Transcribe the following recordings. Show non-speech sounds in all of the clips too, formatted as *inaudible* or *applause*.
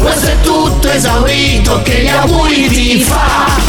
Questo è tutto esaurito, che gli auguri ti fa.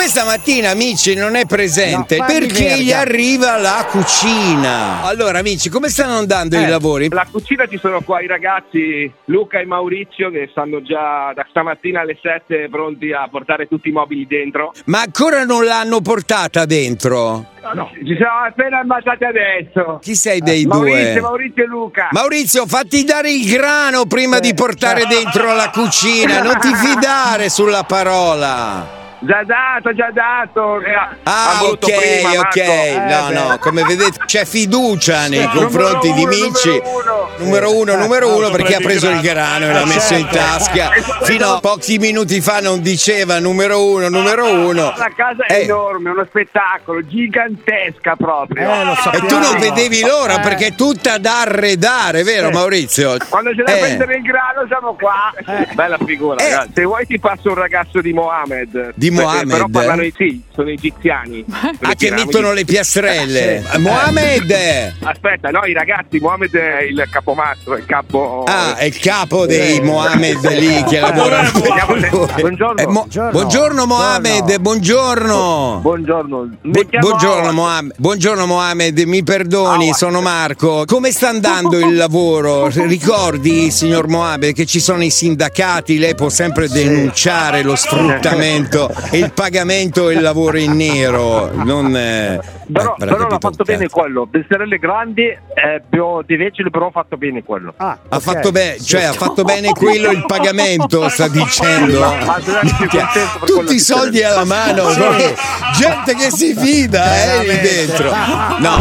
Questa mattina amici non è presente No, perché verga. gli arriva la cucina. Allora amici, come stanno andando i Eh, lavori? La cucina ci sono qua i ragazzi Luca e Maurizio che stanno già da stamattina alle 7 pronti a portare tutti i mobili dentro. Ma ancora non l'hanno portata dentro? No, ci siamo appena ammazzati adesso. Chi sei dei Maurizio, due? Maurizio e Luca. Maurizio, fatti dare il grano prima di portare dentro la cucina, non ti fidare sulla parola. Già dato, già dato. Eh, Ah, ok, prima, ok. Marco. No, no, come vedete c'è fiducia nei Numero confronti di uno, Mici. numero uno. Numero uno, numero uno, perché ha preso il grano e l'ha Eh, messo in certo. tasca. Fino a pochi minuti fa non diceva numero uno, numero uno. La casa è Eh, enorme, uno spettacolo, gigantesca proprio. Eh, lo E tu non vedevi l'ora Eh. perché è tutta da arredare, vero Sì. Maurizio? Quando c'è da Eh. prendere il grano siamo qua. Bella figura, Eh. ragazzi. Se vuoi ti passo un ragazzo di Mohammed. Di Perché- Mohammed? Però parlano i sì, sono egiziani. *laughs* Ah, che mettono le piastrelle. Mohamed! Aspetta, no, i ragazzi, Mohammed è il capomastro, il capo. Ah, è il capo dei Mohammed lì che lavorano per Buongiorno. Eh, Mo- Buongiorno. buongiorno Mohammed, buongiorno. Buongiorno. Bu- buongiorno Howard. Mohammed. Buongiorno Mohammed, mi perdoni, Howard. sono Marco. Come sta andando il lavoro? Ricordi, signor Mohammed, che ci sono i sindacati, lei può sempre denunciare lo sfruttamento il pagamento e il lavoro in nero. Non, eh, Però, eh, però l'ha fatto bene quello. Besserelle grandi è più difficile, però ha fatto bene quello. Ah, Ha ok. fatto bene, cioè ha fatto bene quello il pagamento, sta dicendo. Quello Tutti i soldi alla mano, proprio gente che si fida, eh, lì dentro. No,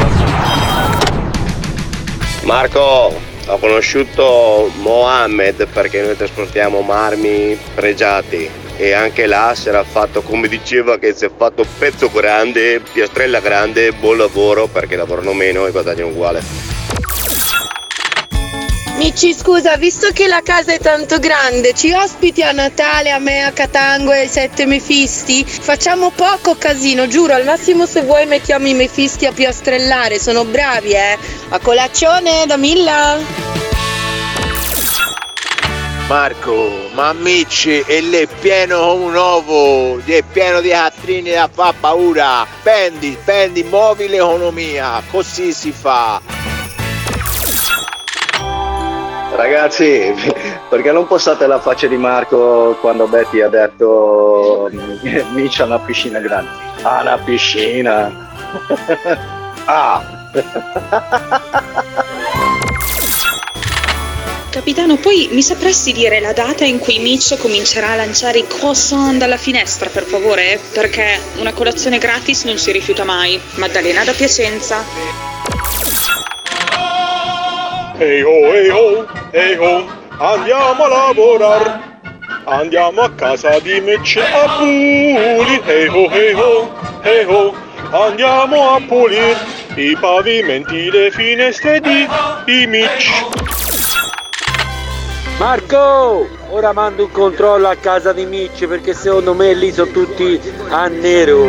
Marco, ho conosciuto Mohammed perché noi trasportiamo marmi pregiati e anche là era fatto come diceva che si è fatto pezzo grande, piastrella grande, buon lavoro perché lavorano meno e guadagnano uguale. Mici, scusa, visto che la casa è tanto grande, ci ospiti a Natale, a me, a Catango e ai sette Mefisti? Facciamo poco casino, giuro, al massimo se vuoi mettiamo i Mefisti a piastrellare, sono bravi, eh. A colazione, da Milla! Marco, ma amici, e lì è pieno come un uovo, è pieno di attrini da fa paura. Spendi, spendi, muovi l'economia, così si fa. Ragazzi, *laughs* perché non postate la faccia di Marco quando Betty ha detto *laughs* Micia una piscina grande? Ah, una piscina! *laughs* ah! Capitano, poi mi sapresti dire la data in cui Mitch comincerà a lanciare i croissant dalla finestra, per favore? Perché una colazione gratis non si rifiuta mai. Maddalena da Piacenza. Ehi ho, ehi ho, ehi ho, andiamo a lavorare. Andiamo a casa di Mitch a puli. Ehi ho, ehi ho, ehi ho, andiamo a pulire i pavimenti, le finestre di, di Mitch. Marco, ora mando un controllo a casa di Mitch perché secondo me lì sono tutti a nero.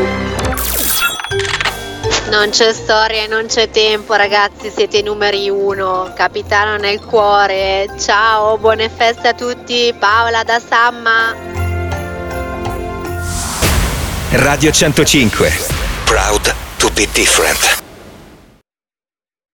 Non c'è storia e non c'è tempo, ragazzi, siete i numeri uno. Capitano nel cuore. Ciao, buone feste a tutti. Paola da Samma. Radio 105. Proud to be different.